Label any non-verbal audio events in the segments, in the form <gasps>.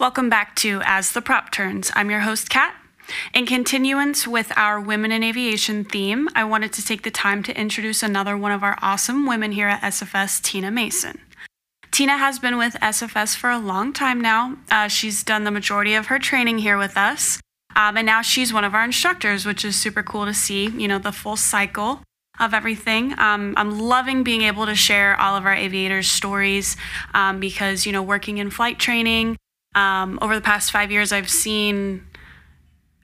Welcome back to As the Prop Turns. I'm your host, Kat. In continuance with our Women in Aviation theme, I wanted to take the time to introduce another one of our awesome women here at SFS, Tina Mason. Tina has been with SFS for a long time now. Uh, she's done the majority of her training here with us, um, and now she's one of our instructors, which is super cool to see, you know, the full cycle of everything. Um, I'm loving being able to share all of our aviators' stories um, because, you know, working in flight training, um, over the past five years, I've seen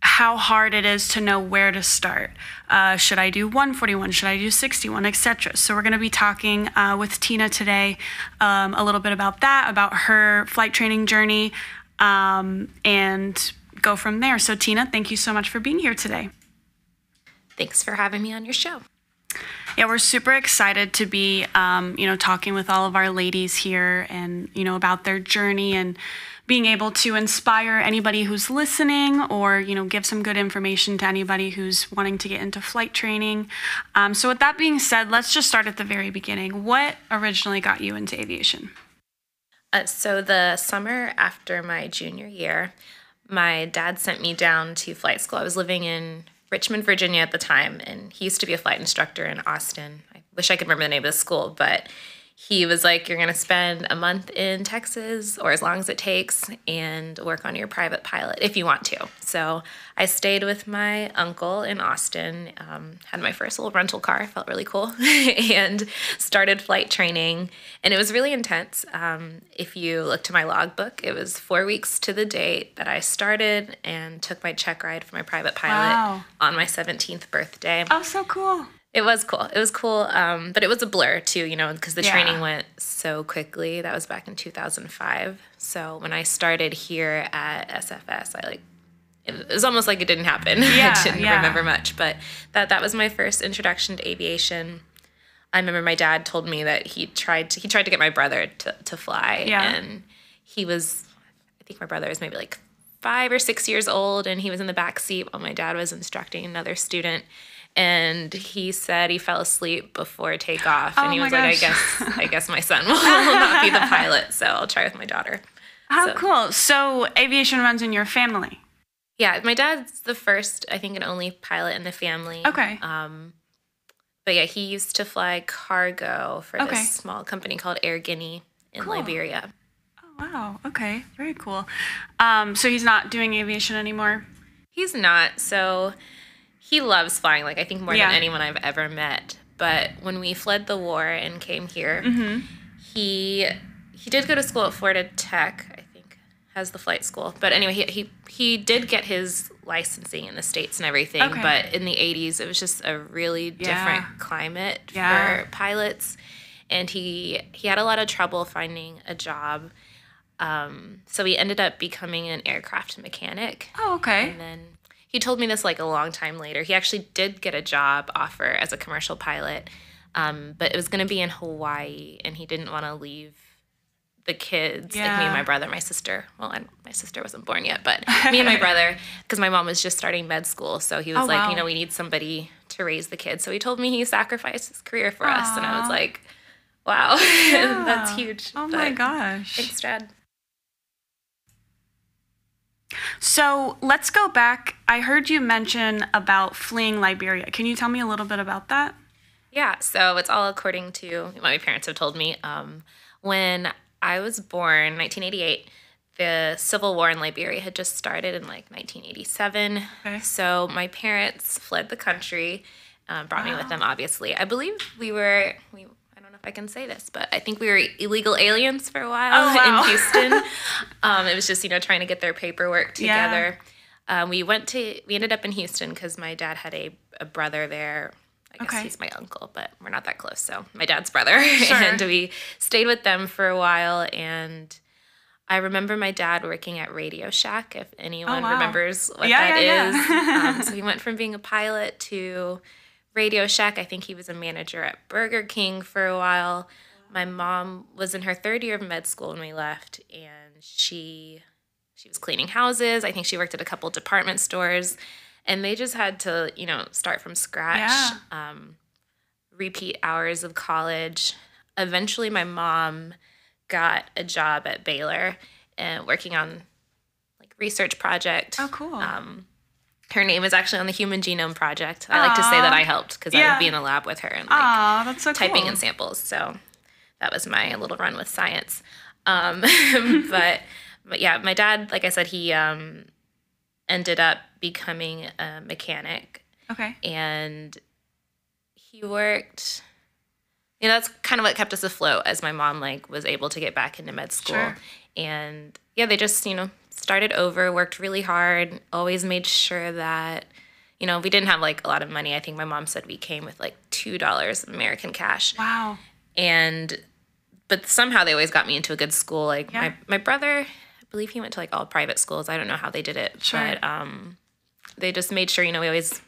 how hard it is to know where to start. Uh, should I do 141? Should I do 61, etc. So we're going to be talking uh, with Tina today um, a little bit about that, about her flight training journey, um, and go from there. So Tina, thank you so much for being here today. Thanks for having me on your show. Yeah, we're super excited to be, um, you know, talking with all of our ladies here and you know about their journey and being able to inspire anybody who's listening or you know give some good information to anybody who's wanting to get into flight training. Um, so with that being said let's just start at the very beginning. What originally got you into aviation? Uh, so the summer after my junior year my dad sent me down to flight school. I was living in richmond virginia at the time and he used to be a flight instructor in austin. I wish i could remember the name of the school but he was like, You're going to spend a month in Texas or as long as it takes and work on your private pilot if you want to. So I stayed with my uncle in Austin, um, had my first little rental car, felt really cool, <laughs> and started flight training. And it was really intense. Um, if you look to my logbook, it was four weeks to the date that I started and took my check ride for my private pilot wow. on my 17th birthday. Oh, so cool. It was cool. It was cool, um, but it was a blur too, you know, because the yeah. training went so quickly. That was back in 2005. So when I started here at SFS, I like it was almost like it didn't happen. <laughs> Yeah, I didn't yeah. remember much, but that that was my first introduction to aviation. I remember my dad told me that he tried to he tried to get my brother to to fly, yeah. and he was I think my brother was maybe like five or six years old, and he was in the back seat while my dad was instructing another student and he said he fell asleep before takeoff and oh he was like i guess i guess my son <laughs> will, not be the pilot so i'll try with my daughter. How so. cool. So aviation runs in your family? Yeah my dad's the first i think and only pilot in the family. Okay. Um but yeah he used to fly cargo for okay. this small company called air guinea in cool. liberia. Oh wow. Okay. Very cool. Um so he's not doing aviation anymore? He's not. So he loves flying, like I think more yeah. than anyone I've ever met. But when we fled the war and came here, mm-hmm. he he did go to school at Florida Tech, I think, has the flight school. But anyway, he he, he did get his licensing in the states and everything. Okay. But in the '80s, it was just a really different yeah. climate yeah. for pilots, and he he had a lot of trouble finding a job. Um, so he ended up becoming an aircraft mechanic. Oh, okay. And then he told me this like a long time later. He actually did get a job offer as a commercial pilot, um, but it was going to be in Hawaii, and he didn't want to leave the kids, yeah. like me and my brother, my sister. Well, I, my sister wasn't born yet, but <laughs> me and my brother, because my mom was just starting med school. So he was oh, like, wow. you know, we need somebody to raise the kids. So he told me he sacrificed his career for Aww. us, and I was like, wow, <laughs> yeah. that's huge. Oh but my gosh. Thanks, Strad. So let's go back. I heard you mention about fleeing Liberia. Can you tell me a little bit about that? Yeah, so it's all according to what my parents have told me. Um, when I was born, 1988, the civil war in Liberia had just started in like 1987. Okay. So my parents fled the country, um, brought wow. me with them. Obviously, I believe we were we I can say this, but I think we were illegal aliens for a while oh, wow. in <laughs> Houston. um, it was just you know trying to get their paperwork together. Yeah. Um, we went to we ended up in Houston because my dad had a, a brother there. I guess okay. he's my uncle, but we're not that close. So my dad's brother, <laughs> sure. and we stayed with them for a while. And I remember my dad working at Radio Shack. If anyone oh, wow. remembers what yeah, that yeah, is, <laughs> um, so he went from being a pilot to Radio Shack. I think he was a manager at Burger King for a while. My mom was in her third year of med school when we left, and she she was cleaning houses. I think she worked at a couple department stores, and they just had to you know start from scratch, yeah. um, repeat hours of college. Eventually, my mom got a job at Baylor and working on like research project. Oh, cool. Um, her name is actually on the Human Genome Project. I like to say that I helped because I would be in the lab with her and like Aw, that's so typing cool. in samples. So that was my little run with science. Um, <laughs> but but yeah, my dad, like I said, he um, ended up becoming a mechanic Okay. and he worked you know that's kind of what kept us afloat as my mom like was able to get back into med school Sure. and yeah they just you know started over worked really hard always made sure that you know we didn't have like a lot of money i think my mom said we came with like two dollars american cash Wow. and but somehow they always got me into a good school like Yeah. my, my brother i believe he went to like all private schools i don't know how they did it Sure. but um they just made sure you know we always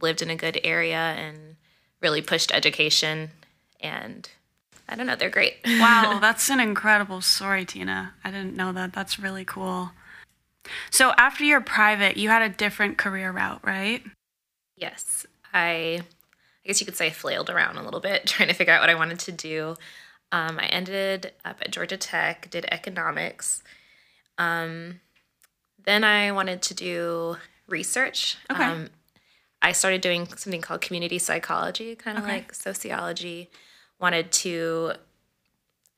lived in a good area and really pushed education and i don't know they're great Wow, <laughs> that's an incredible story, Tina. I didn't know that. That's really cool. So after your private, you had a different career route, right? yes i i guess you could say I flailed around a little bit <laughs> trying to figure out what i wanted to do um, i ended up at georgia tech did economics um, then i wanted to do research Okay. um, i started doing something called community psychology kind of Okay. like sociology wanted to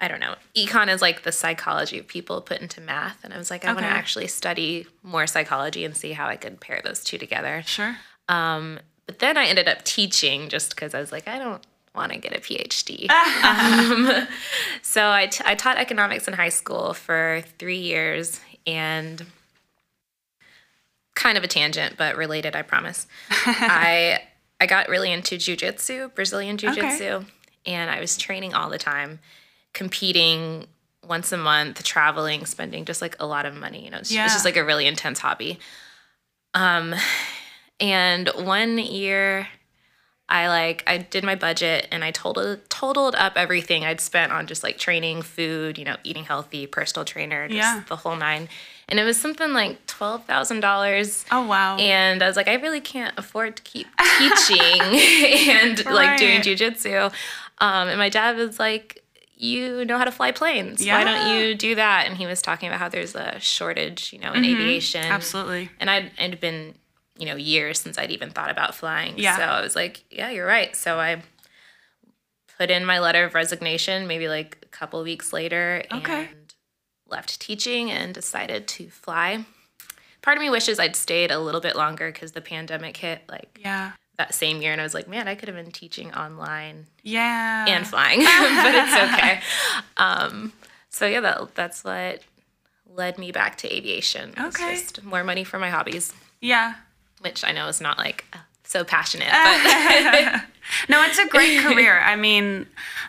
i don't know econ is like the psychology of people put into math and i was like i want to actually study more psychology and see how i could pair those two together Sure. um, but then I ended up teaching just because I was like, I don't want to get a PhD. <laughs> um, so I, t- I taught economics in high school for three years and kind of a tangent, but related, I promise. <laughs> I I got really into jujitsu, Brazilian jiu-jitsu, and I was training all the time, competing once a month, traveling, spending just like a lot of money. You know, it's, Yeah. it's just like a really intense hobby. Um, and one year, I like I did my budget and I totaled totaled up everything I'd spent on just like training, food, you know, eating healthy, personal trainer, just Yeah. the whole nine. And it was something like twelve thousand dollars. Oh wow. And I was like, I really can't afford to keep teaching <laughs> and like doing Right. jujitsu. Um, and my dad was like, You know how to fly planes. Yeah. Why don't you do that? And he was talking about how there's a shortage, you know, in aviation. Mm-hmm. Absolutely. And I'd, it had been, you know, years since I'd even thought about flying. Yeah. So I was like, Yeah, you're right. So I put in my letter of resignation maybe like a couple weeks later Okay. and left teaching and decided to fly. Part of me wishes I'd stayed a little bit longer because the pandemic hit like Yeah. That same year, and I was like, man, I could have been teaching online Yeah. and flying, <laughs> but it's okay. Um, so yeah, that that's what led me back to aviation. Okay. just more money for my hobbies, yeah. which I know is not like so passionate, <laughs> but <laughs> No, it's a great career. I mean,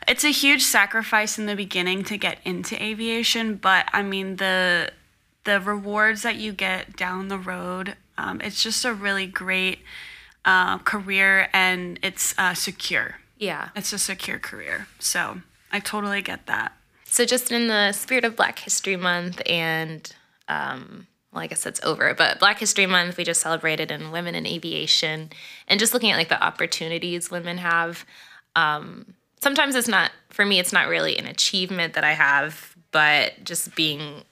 it's a huge sacrifice in the beginning to get into aviation, but I mean the the rewards that you get down the road, um, it's just a really great uh, career, and it's uh, secure. yeah. It's a secure career. So I totally get that. So just in the spirit of Black History Month and um, well, I guess it's over, but Black History Month we just celebrated in women in aviation and just looking at like the opportunities women have. Um, sometimes it's not for me. It's not really an achievement that I have, but just being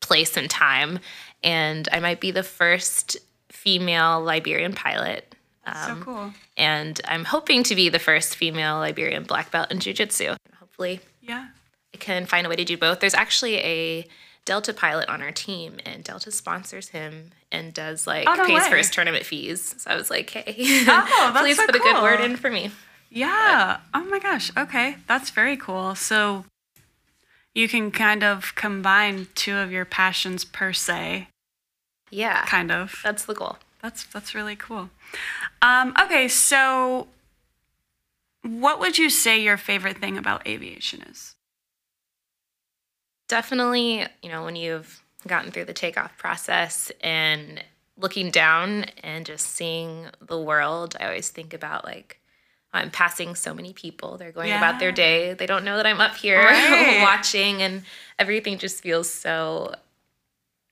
place and time. And I might be the first female Liberian pilot. so um, cool. And I'm hoping to be the first female Liberian black belt in jiu-jitsu. Hopefully Yeah. I can find a way to do both. There's actually a Delta pilot on our team, and Delta sponsors him and does like Oh, no pays for his tournament fees. So I was like, hey, Oh, <laughs> please so put a good word in for me. Yeah. Oh my gosh. Okay. That's very cool. So you can kind of combine two of your passions per se, Yeah, kind of. that's the goal. That's that's really cool. Um, okay, so what would you say your favorite thing about aviation is? Definitely, you know, when you've gotten through the takeoff process and looking down and just seeing the world, I always think about like I'm passing so many people. They're going about their day. They don't know that I'm up here <laughs> Right. watching, and everything just feels so,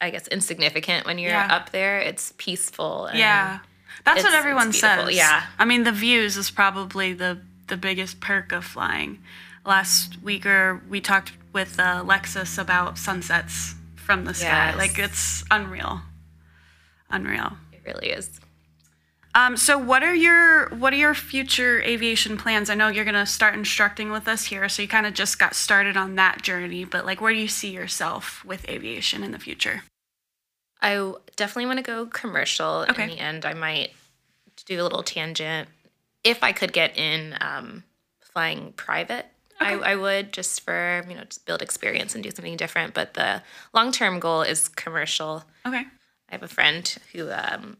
I guess, insignificant when you're Yeah. up there. It's peaceful. And Yeah. That's what everyone says. yeah. I mean, the views is probably the the biggest perk of flying. Last week or we talked with uh, Lexus about sunsets from the sky. Yes. Like it's unreal. Unreal. It really is. Um, so what are your what are your future aviation plans? I know you're gonna start instructing with us here, so you kind of just got started on that journey. But like, where do you see yourself with aviation in the future? I definitely want to go commercial. Okay. In the end, I might do a little tangent. If I could get in um, flying private, I, I would just for you know just build experience and do something different. But the long term goal is commercial. Okay. I have a friend who um,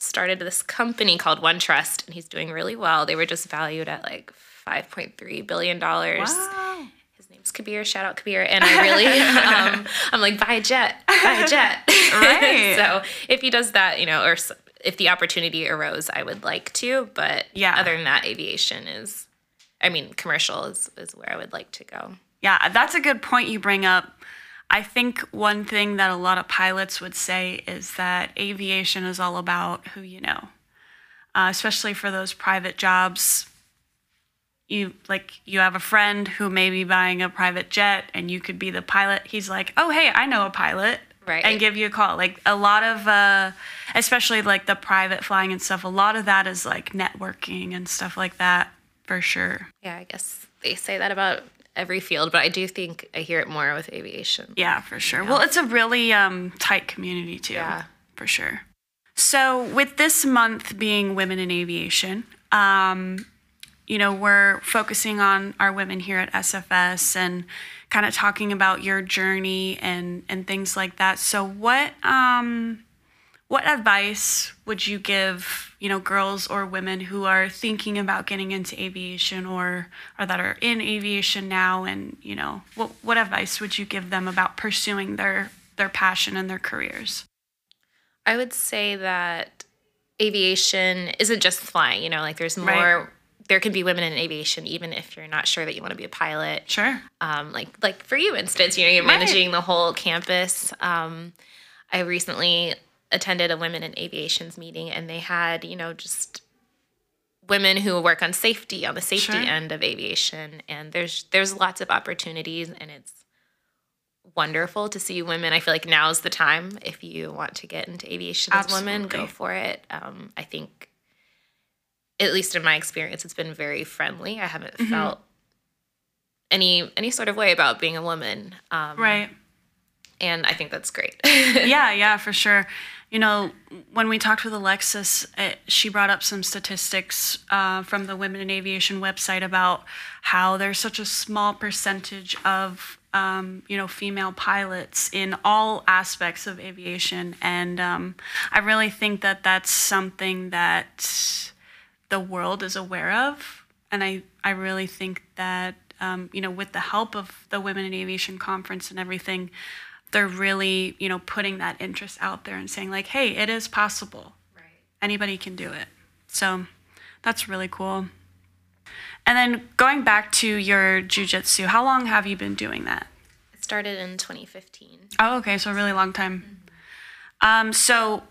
started this company called OneTrust, and he's doing really well. They were just valued at like five point three billion dollars. Wow. His name's Kabir. Shout out Kabir. And I really, <laughs> um, I'm like, buy a jet, buy a jet. <laughs> Right. so if he does that, you know, or if the opportunity arose, I would like to. But Yeah. other than that, aviation is, I mean, commercial is, is where I would like to go. Yeah, that's a good point you bring up. I think one thing that a lot of pilots would say is that aviation is all about who you know, uh, especially for those private jobs. You like you have a friend who may be buying a private jet, and you could be the pilot. He's like, "Oh, hey, I know a pilot," Right. and give you a call. Like a lot of, uh, especially like the private flying and stuff. A lot of that is like networking and stuff like that, for sure. Yeah, I guess they say that about every field, but I do think I hear it more with aviation. Yeah, for sure. Well, it's a really um, tight community too. Yeah. for sure. So, with this month being Women in Aviation, um, you know, we're focusing on our women here at SFS and kind of talking about your journey and and things like that. So, what um, what advice would you give, you know, girls or women who are thinking about getting into aviation or or that are in aviation now and, you know, what what advice would you give them about pursuing their their passion and their careers? I would say that aviation isn't just flying, you know, like there's more. Right. There can be women in aviation, even if you're not sure that you want to be a pilot. Sure. um, like like for you instance you know you're Right. managing the whole campus um, i recently attended a women in aviations meeting and they had you know just women who work on safety on the safety Sure. end of aviation and there's there's lots of opportunities and it's wonderful to see women i feel like now's the time if you want to get into aviation as women go for it um, i think at least in my experience it's been very friendly i haven't Mm-hmm. felt any any sort of way about being a woman um, Right. and i think that's great <laughs> yeah, yeah, for sure. You know, when we talked with Alexis, it, she brought up some statistics uh, from the Women in Aviation website about how there's such a small percentage of, um, you know, female pilots in all aspects of aviation. And um, I really think that that's something that the world is aware of. And I, I really think that, um, you know, with the help of the Women in Aviation Conference and everything, they're really, you know, putting that interest out there and saying, like, hey, it is possible. right Anybody can do it. So that's really cool. And then going back to your jujitsu, how long have you been doing that? it started in 2015 Oh, okay, so a really long time. Um, so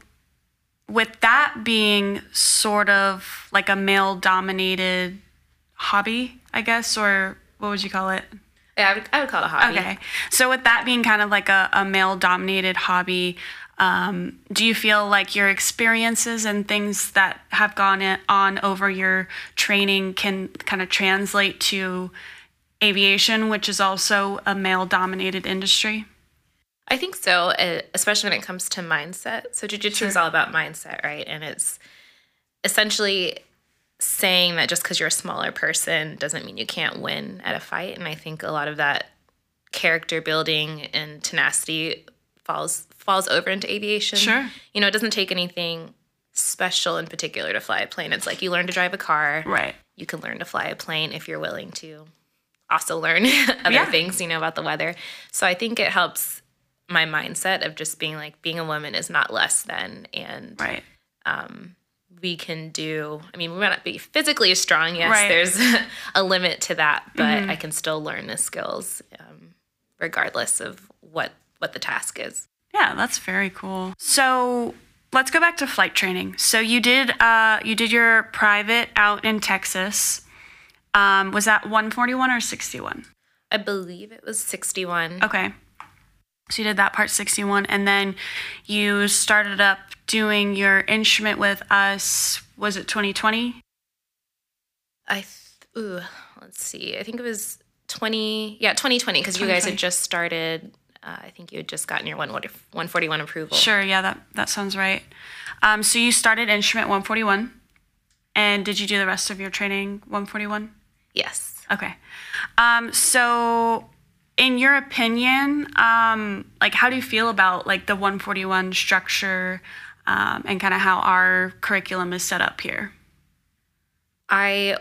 with that being sort of like a male dominated hobby, I guess, or what would you call it? Yeah I would, I would call it a hobby Okay. So with that being kind of like a, a male dominated hobby, um, do you feel like your experiences and things that have gone in, on over your training can kind of translate to aviation, which is also a male dominated industry? I think so, especially when it comes to mindset. So jujitsu is all about mindset, right? And it's essentially saying that just because you're a smaller person doesn't mean you can't win at a fight. And I think a lot of that character building and tenacity falls falls over into aviation. Sure. You know, it doesn't take anything special in particular to fly a plane. It's like you learn to drive a car. Right. You can learn to fly a plane if you're willing to also learn <laughs> other Yeah. things, you know, about the weather. So I think it helps my mindset of just being like being a woman is not less than and Right. Um, we can do i mean we might not be physically as strong yes Right. there's <laughs> a limit to that but i can still learn the skills um, regardless of what what the task is Yeah, that's very cool. So let's go back to flight training. So you did uh, you did your private out in Texas. Um, was that 141 or 61? i believe it was 61 Okay. So you did that part 61, and then you started up doing your instrument with us. Was it 2020? I th- ooh, let's see. I think it was 20. Yeah, 2020 because you guys had just started. Uh, I think you had just gotten your 141 approval. Sure, yeah, that, that sounds right. Um, so you started instrument 141, and did you do the rest of your training 141? Yes. Okay. Um, so, in your opinion, um, like, how do you feel about like the 141 structure um, and kind of how our curriculum is set up here? I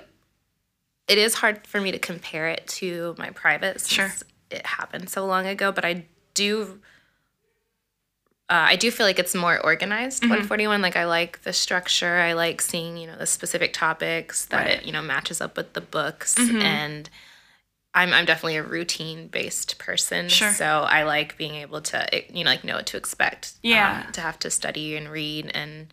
it is hard for me to compare it to my private since Sure. it happened so long ago, but I do uh, I do feel like it's more organized. Mm-hmm. 141, like I like the structure. I like seeing you know the specific topics that Right. it you know matches up with the books, Mm-hmm. and I'm I'm definitely a routine based person. Sure. So I like being able to you know like know what to expect. Yeah. um, to have to study and read, and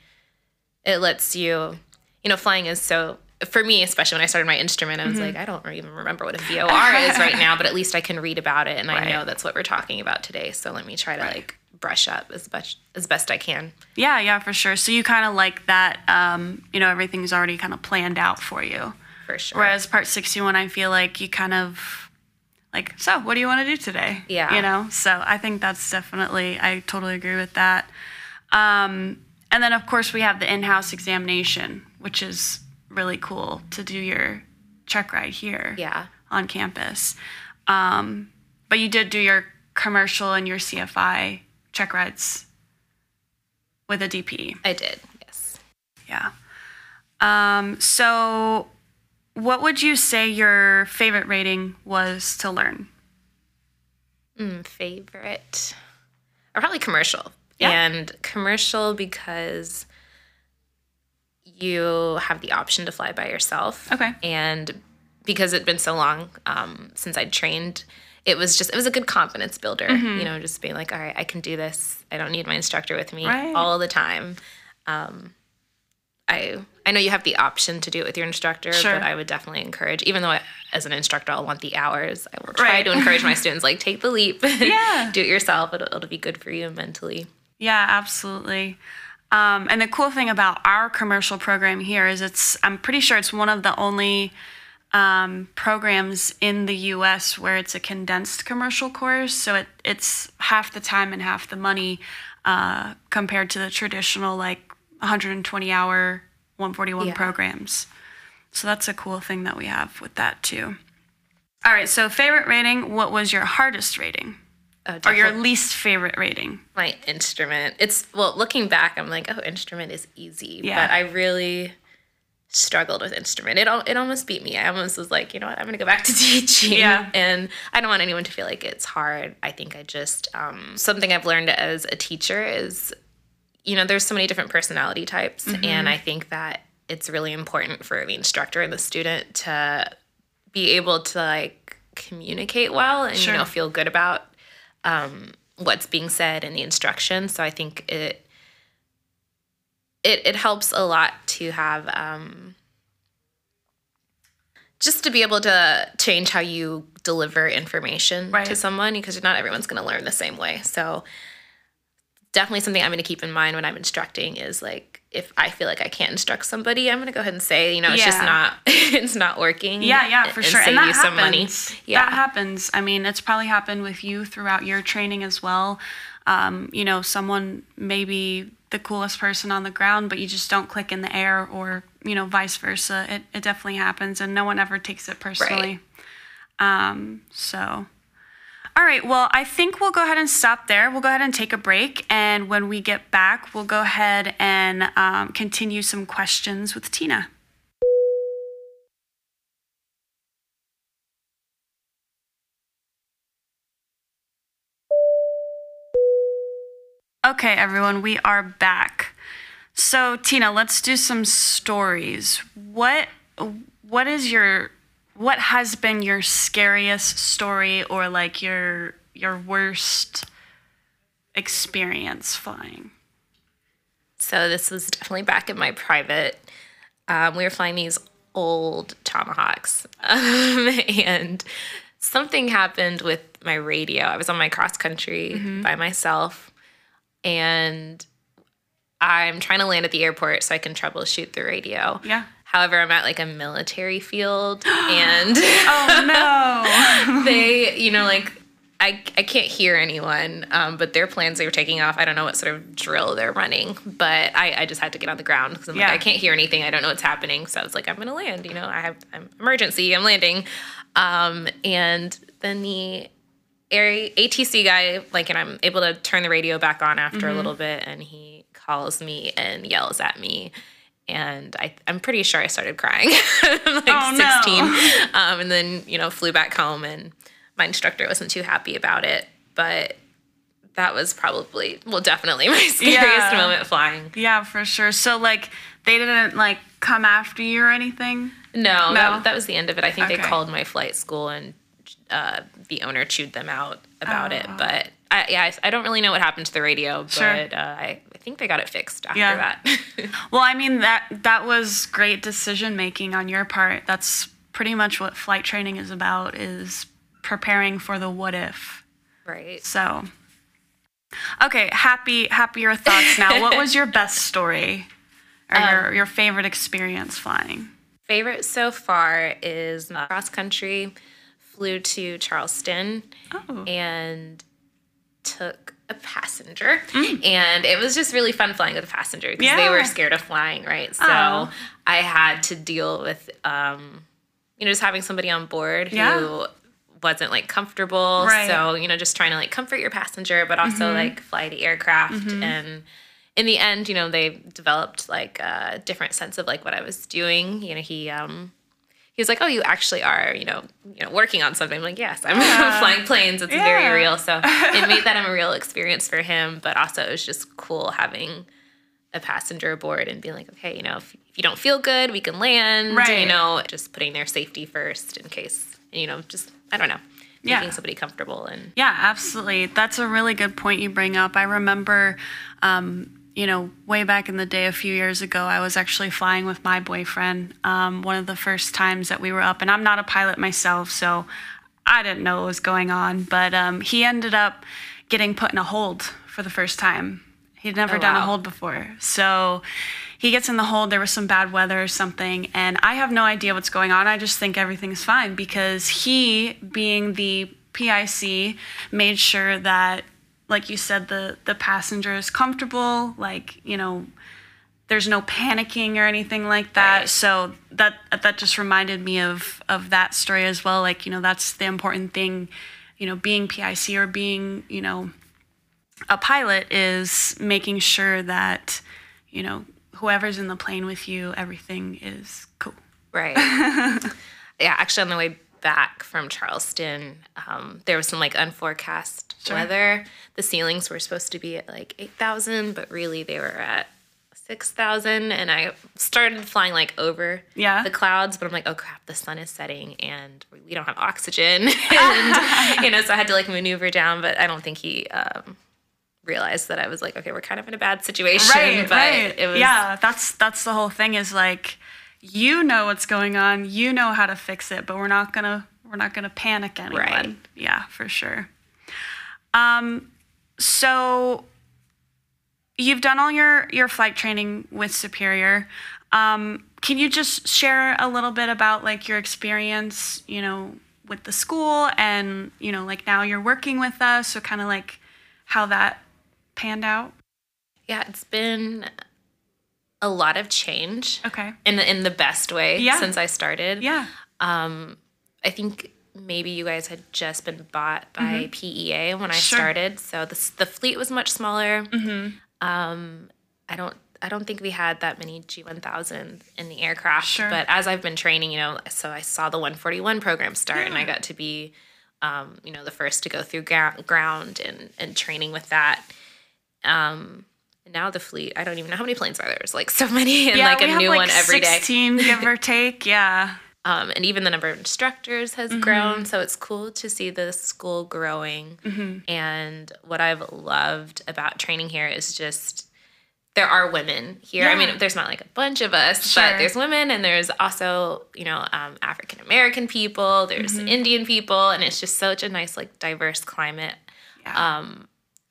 it lets you you know flying is so for me especially when i started my instrument i was Mm-hmm. like i don't even remember what a vor <laughs> is right now but at least i can read about it and Right. i know that's what we're talking about today so let me try to like brush up as best as best i can Yeah, yeah, for sure. So you kind of like that, um, you know, everything's already kind of planned out for you. For sure Whereas part 61, I feel like you kind of like, so what do you want to do today? Yeah. You know, so I think that's definitely, I totally agree with that. Um, and then, of course, we have the in house examination, which is really cool to do your check ride here yeah on campus. Um, but you did do your commercial and your CFI check rides with a DP. i did yes Yeah. Um, so, what would you say your favorite rating was to learn? mm, favorite or probably commercial Yeah. and commercial because you have the option to fly by yourself Okay. and because it'd been so long um, since I'd trained, it was just it was a good confidence builder. Mm-hmm. You know, just being like, all right, I can do this. I don't need my instructor with me Right. all the time. Um, I I know you have the option to do it with your instructor, Sure. but I would definitely encourage. Even though I, as an instructor, I'll want the hours. I will try Right. to encourage my students like take the leap, Yeah. <laughs> do it yourself. It'll, it'll be good for you mentally. Yeah, absolutely. Um, and the cool thing about our commercial program here is it's, I'm pretty sure it's one of the only um, programs in the US where it's a condensed commercial course. So it, it's half the time and half the money uh, compared to the traditional, like 120 hour, 141 Yeah. programs. So that's a cool thing that we have with that too. All right, so favorite rating, what was your hardest rating? Uh, Or your least favorite rating? my instrument. It's well, looking back, I'm like, oh, instrument is easy. Yeah. But I really struggled with instrument. It it almost beat me. I almost was like, you know what, I'm gonna go back to <laughs> teaching. Yeah. And I don't want anyone to feel like it's hard. I think I just um, something I've learned as a teacher is, you know, there's so many different personality types, Mm-hmm. and I think that it's really important for the instructor and the student to be able to like communicate well and Sure. you know feel good about um, what's being said in the instruction. So I think it it it helps a lot to have um, just to be able to change how you deliver information Right. to someone because not everyone's going to learn the same way. So definitely something I'm going to keep in mind when I'm instructing is like if I feel like I can't instruct somebody, I'm going to go ahead and say, you know, it's just not <laughs> it's not working. Yeah, yeah, for and sure. Save and that you some money. happens. Yeah. That happens. I mean, it's probably happened with you throughout your training as well. Um, you know, someone maybe the coolest person on the ground, but you just don't click in the air, or, you know, vice versa. It, it definitely happens, and no one ever takes it personally. Um, so. All right, well, I think we'll go ahead and stop there. We'll go ahead and take a break. And when we get back, we'll go ahead and um, continue some questions with Tina. Okay, everyone, we are back. So, Tina, let's do some stories. What what is your what has been your scariest story or like your your worst experience flying? So this was definitely back in my private. Um, we were flying these old tomahawks, <laughs> um, and something happened with my radio. I was on my cross country Mm-hmm. by myself, and I'm trying to land at the airport so I can troubleshoot the radio. Yeah. However, I'm at like a military field, <gasps> and Oh no. <laughs> they, you know, like I, I can't hear anyone, um, but their plans they were taking off. I don't know what sort of drill they're running, but I, I just had to get on the ground because I'm Yeah. like I can't hear anything. I don't know what's happening. So I was like, I'm gonna land. You know, I have I'm emergency. I'm landing, um, and then the air, ATC guy, like, and I'm able to turn the radio back on after Mm-hmm. a little bit, and he calls me and yells at me. And I, I'm pretty sure I started crying, <laughs> like Oh, no. 16 um, and then you know flew back home and my instructor wasn't too happy about it but that was probably well definitely <laughs> my scariest Yeah. moment flying yeah, for sure. So like they didn't like come after you or anything? no, No? That, that was the end of it i think Okay. they called my flight school and uh, the owner chewed them out about it but I, yeah I, I don't really know what happened to the radio but Sure. uh, I think they got it fixed after Yeah. that <laughs> Well, I mean that that was great decision making on your part. That's pretty much what flight training is about is preparing for the what if. right So Okay, happy happier thoughts now. what was your <laughs> best story? Or your, um, your favorite experience flying? favorite so far is cross country flew to charleston Oh. and took a passenger Mm. and it was just really fun flying with a passenger because they were scared of flying right so Oh. i had to deal with um you know just having somebody on board Yeah. who wasn't like comfortable Right. Mm-hmm. so you know just trying to like comfort your passenger but also like fly the aircraft and in the end you know they developed like a different sense of like what i was doing you know he um he was like, "Oh, you actually are, you know, you know, working on something." I'm like, "Yes, I'm <laughs> flying planes. It's Yeah. very real." So it made that a <laughs> real experience for him, but also it was just cool having a passenger aboard and being like, "Okay, you know, if, if you don't feel good, we can land." Right. You know, just putting their safety first in case, you know, just I don't know, Yeah. making somebody comfortable and Yeah, absolutely. That's a really good point you bring up. I remember, um, you know, way back in the day, a few years ago, I was actually flying with my boyfriend. Um, one of the first times that we were up, and I'm not a pilot myself, so I didn't know what was going on. But um, he ended up getting put in a hold for the first time. He'd never Oh, done a hold before, so he gets in the hold. There was some bad weather or something, and I have no idea what's going on. I just think everything's fine because he, being the PIC, made sure that, like you said, the the passenger is comfortable. Like you know, there's no panicking or anything like that. Right. So that that just reminded me of of that story as well. Like you know, that's the important thing. You know, being PIC or being you know a pilot is making sure that you know whoever's in the plane with you, everything is cool. Right. <laughs> yeah, actually, on the way back from Charleston, um, there was some like unforecast Sure. weather. The ceilings were supposed to be at like 8,000, but really they were at 6,000. And I started flying like over Yeah. the clouds, but I'm like, oh crap, the sun is setting and we don't have oxygen. <laughs> <laughs> and, you know, so I had to like maneuver down, but I don't think he. Um, realized that I was like, okay, we're kind of in a bad situation, but it was yeah, that's that's the whole thing is like you know what's going on, you know how to fix it, but we're not gonna we're not gonna panic anyone. Right. Yeah, for sure. Um, so you've done all your your flight training with Superior. Um, can you just share a little bit about like your experience, you know, with the school and you know like now you're working with us, so kind of like how that panned out? Yeah, it's been a lot of change. Okay. In the in the best way Yeah. since I started. Yeah. Um, I think maybe you guys had just been bought by PEA when I Mm-hmm. Sure. started, so the the fleet was much smaller. Um, I don't I don't think we had that many G1000 in the aircraft, Sure. but as I've been training, you know, so I saw the 141 program start, and I got to be, um, you know, the first to go through gra- ground and and training with that. Um, and now the fleet, I don't even know how many planes are there. There's like so many, <laughs> and like a new like, one every day. 16, give or <laughs> take. Yeah. Um, and even the number of instructors has Mm-hmm. grown. So it's cool to see the school growing. Mm-hmm. And what I've loved about training here is just there are women here. I mean, there's not like a bunch of us, Sure. but there's women, and there's also you know um, African American people. There's Mm-hmm. Indian people, and it's just such a nice like diverse climate. Yeah. Um,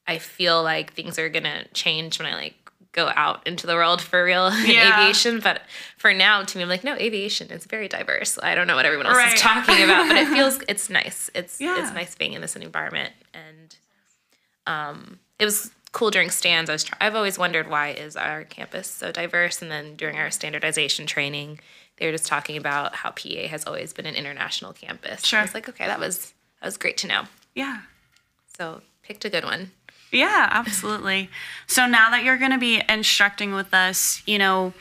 I feel like things are gonna change when I like go out into the world for real <laughs> in Yeah. aviation. But for now, to me, I'm like, no, aviation is very diverse. I don't know what everyone else Right. is talking about, but it <laughs> feels it's nice. It's Yeah. it's nice being in this environment, and um, it was cool during stands. I was try- I've always wondered why is our campus so diverse, and then during our standardization training. They were just talking about how PA has always been an international campus. Sure. I was like, okay, that was that was great to know. yeah. So picked a good one. Yeah, absolutely. so now that you're going to be instructing with us, you know,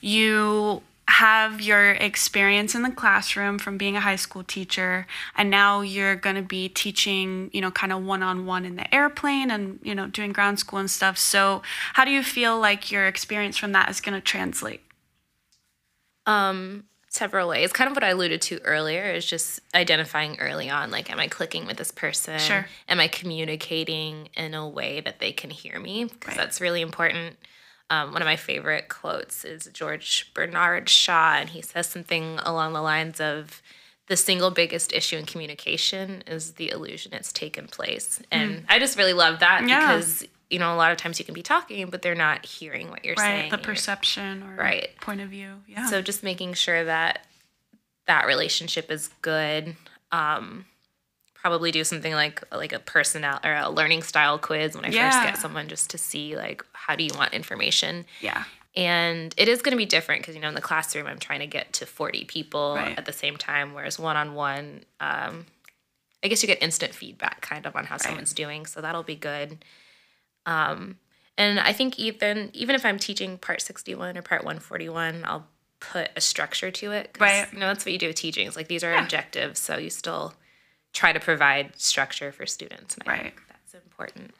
you have your experience in the classroom from being a high school teacher and now you're going to be teaching, you know, kind of one-on-one in the airplane and, you know, doing ground school and stuff. So, how do you feel like your experience from that is going to translate? Um, several ways. Kind of what I alluded to earlier is just identifying early on, like, am I clicking with this person? Sure. Am I communicating in a way that they can hear me? Because Right. that's really important. Um, one of my favorite quotes is George Bernard Shaw, and he says something along the lines of, the single biggest issue in communication is the illusion it's taken place. And I just really love that. Yeah. because, you know, a lot of times you can be talking, but they're not hearing what you're Right, saying. Right, the perception or Right. point of view. Yeah. so just making sure that that relationship is good. Um, probably do something like like a personal or a learning style quiz when I Yeah. first get someone just to see like how do you want information. yeah. And it is going to be different because you know in the classroom I'm trying to get to 40 people Right. at the same time, whereas one on one, um, I guess you get instant feedback kind of on how someone's doing, so that'll be good. Um, and I think even even if I'm teaching part 61 or part 141, I'll put a structure to it. Right. You know, that's what you do with teaching. It's like these are objectives, so you still try to provide structure for students. And I Right. think that's important.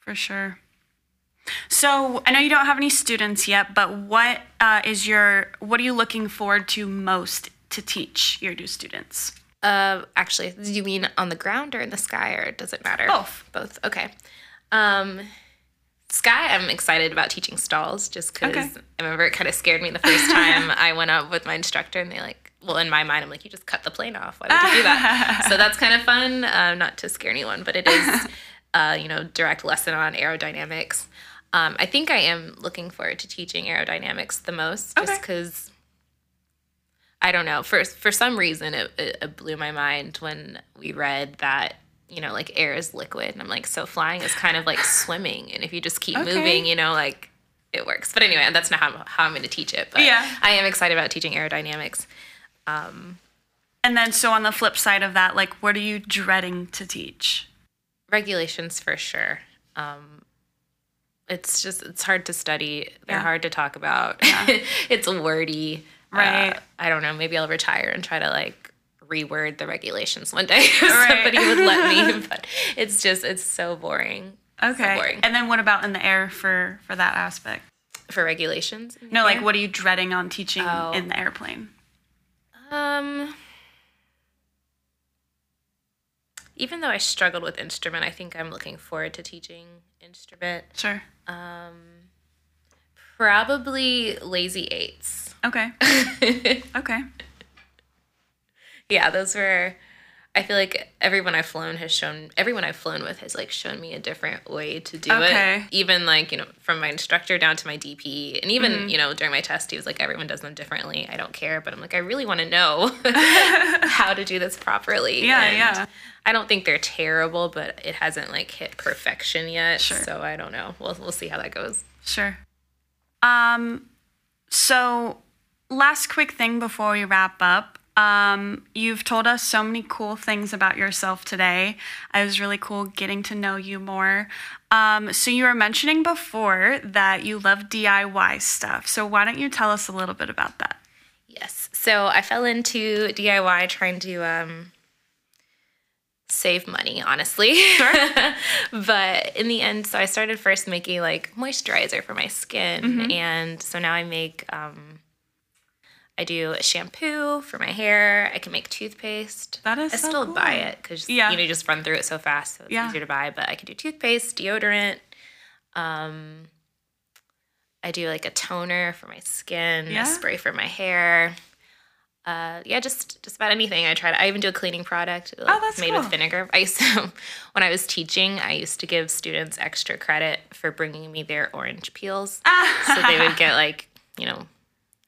For sure. So I know you don't have any students yet, but what uh, is your what are you looking forward to most to teach your new students? Uh, actually, do you mean on the ground or in the sky, or does it matter? Both. Both. Okay. Um, sky, I'm excited about teaching stalls, just because Okay. I remember it kind of scared me the first time <laughs> I went up with my instructor, and they like, well, in my mind, I'm like, you just cut the plane off. Why would you do that? <laughs> so that's kind of fun. Uh, not to scare anyone, but it is, <laughs> uh, you know, direct lesson on aerodynamics. Um, I think I am looking forward to teaching aerodynamics the most, just Okay. because. I don't know. For for some reason, it, it blew my mind when we read that you know like air is liquid, and I'm like, so flying is kind of like <sighs> swimming, and if you just keep Okay. moving, you know, like it works. But anyway, that's not how, how I'm going to teach it. But Yeah. I am excited about teaching aerodynamics. And then so on the flip side of that, like what are you dreading to teach? Regulations for sure. Um, it's just it's hard to study. They're Yeah. hard to talk about. Yeah. <laughs> it's wordy. Right. Uh, I don't know. Maybe I'll retire and try to like reword the regulations one day <laughs> if Right. somebody would let me. <laughs> But it's just it's so boring. Okay. boring. and then what about in the air for for that aspect? For regulations. No, like what are you dreading on teaching Oh. in the airplane? Um. Even though I struggled with instrument, I think I'm looking forward to teaching instrument. Sure. Um, probably lazy eights. Okay. <laughs> Okay. Yeah, those were. I feel like everyone I've flown has shown everyone I've flown with has like shown me a different way to do Okay. it. Even like you know from my instructor down to my DP, and even you know during my test, he was like everyone does them differently. I don't care, but I'm like I really want to know <laughs> <laughs> how to do this properly. Yeah, And yeah. I don't think they're terrible, but it hasn't like hit perfection yet. Sure. So I don't know. We'll we'll see how that goes. Sure. Um, so last quick thing before we wrap up. Um, you've told us so many cool things about yourself today. It was really cool getting to know you more. Um, so you were mentioning before that you love DIY stuff. So why don't you tell us a little bit about that? Yes. So I fell into DIY trying to um, save money, honestly. Sure. <laughs> but in the end, so I started first making like moisturizer for my skin. Mm-hmm. And so now I make, um, I do a shampoo for my hair. I can make toothpaste. That is I so still cool. buy it because Yeah. you know you just run through it so fast, so it's Yeah. easier to buy. But I can do toothpaste, deodorant. Um, I do like a toner for my skin, Yeah. a spray for my hair. Uh, yeah, just just about anything. I tried. I even do a cleaning product like, Oh, that's made cool. with vinegar. I used to, <laughs> when I was teaching, I used to give students extra credit for bringing me their orange peels, <laughs> so they would get like you know,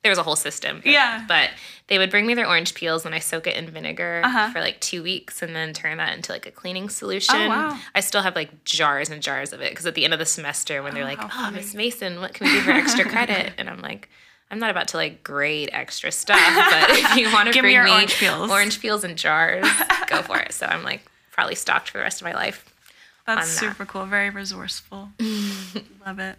there was a whole system. Yeah. But they would bring me their orange peels and I soak it in vinegar Uh-huh. for like two weeks and then turn that into like a cleaning solution. Oh, wow. I still have like jars and jars of it because at the end of the semester when they're like, "Oh. Miss Mason, what can we do for extra <laughs> credit?" and I'm like, I'm not about to like grade extra stuff, but if you want to <laughs> me bring your me orange peels. orange peels in jars, go for it. <laughs> So I'm like probably stocked for the rest of my life. That's on that. super cool. Very resourceful. <laughs> Love it.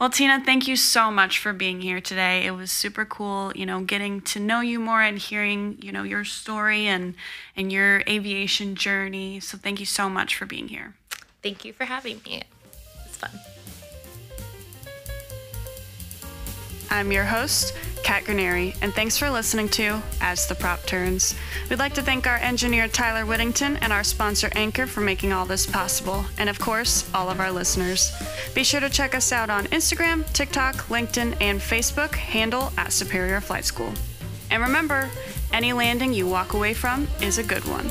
Well, Tina, thank you so much for being here today. It was super cool, you know, getting to know you more and hearing, you know, your story and and your aviation journey. So thank you so much for being here. Thank you for having me. It's fun. I'm your host, Kat Guarnieri, and thanks for listening to As the Prop Turns. We'd like to thank our engineer, Tyler Whittington, and our sponsor, Anchor, for making all this possible, and of course, all of our listeners. Be sure to check us out on Instagram, TikTok, LinkedIn, and Facebook, handle at Superior Flight School. And remember, any landing you walk away from is a good one.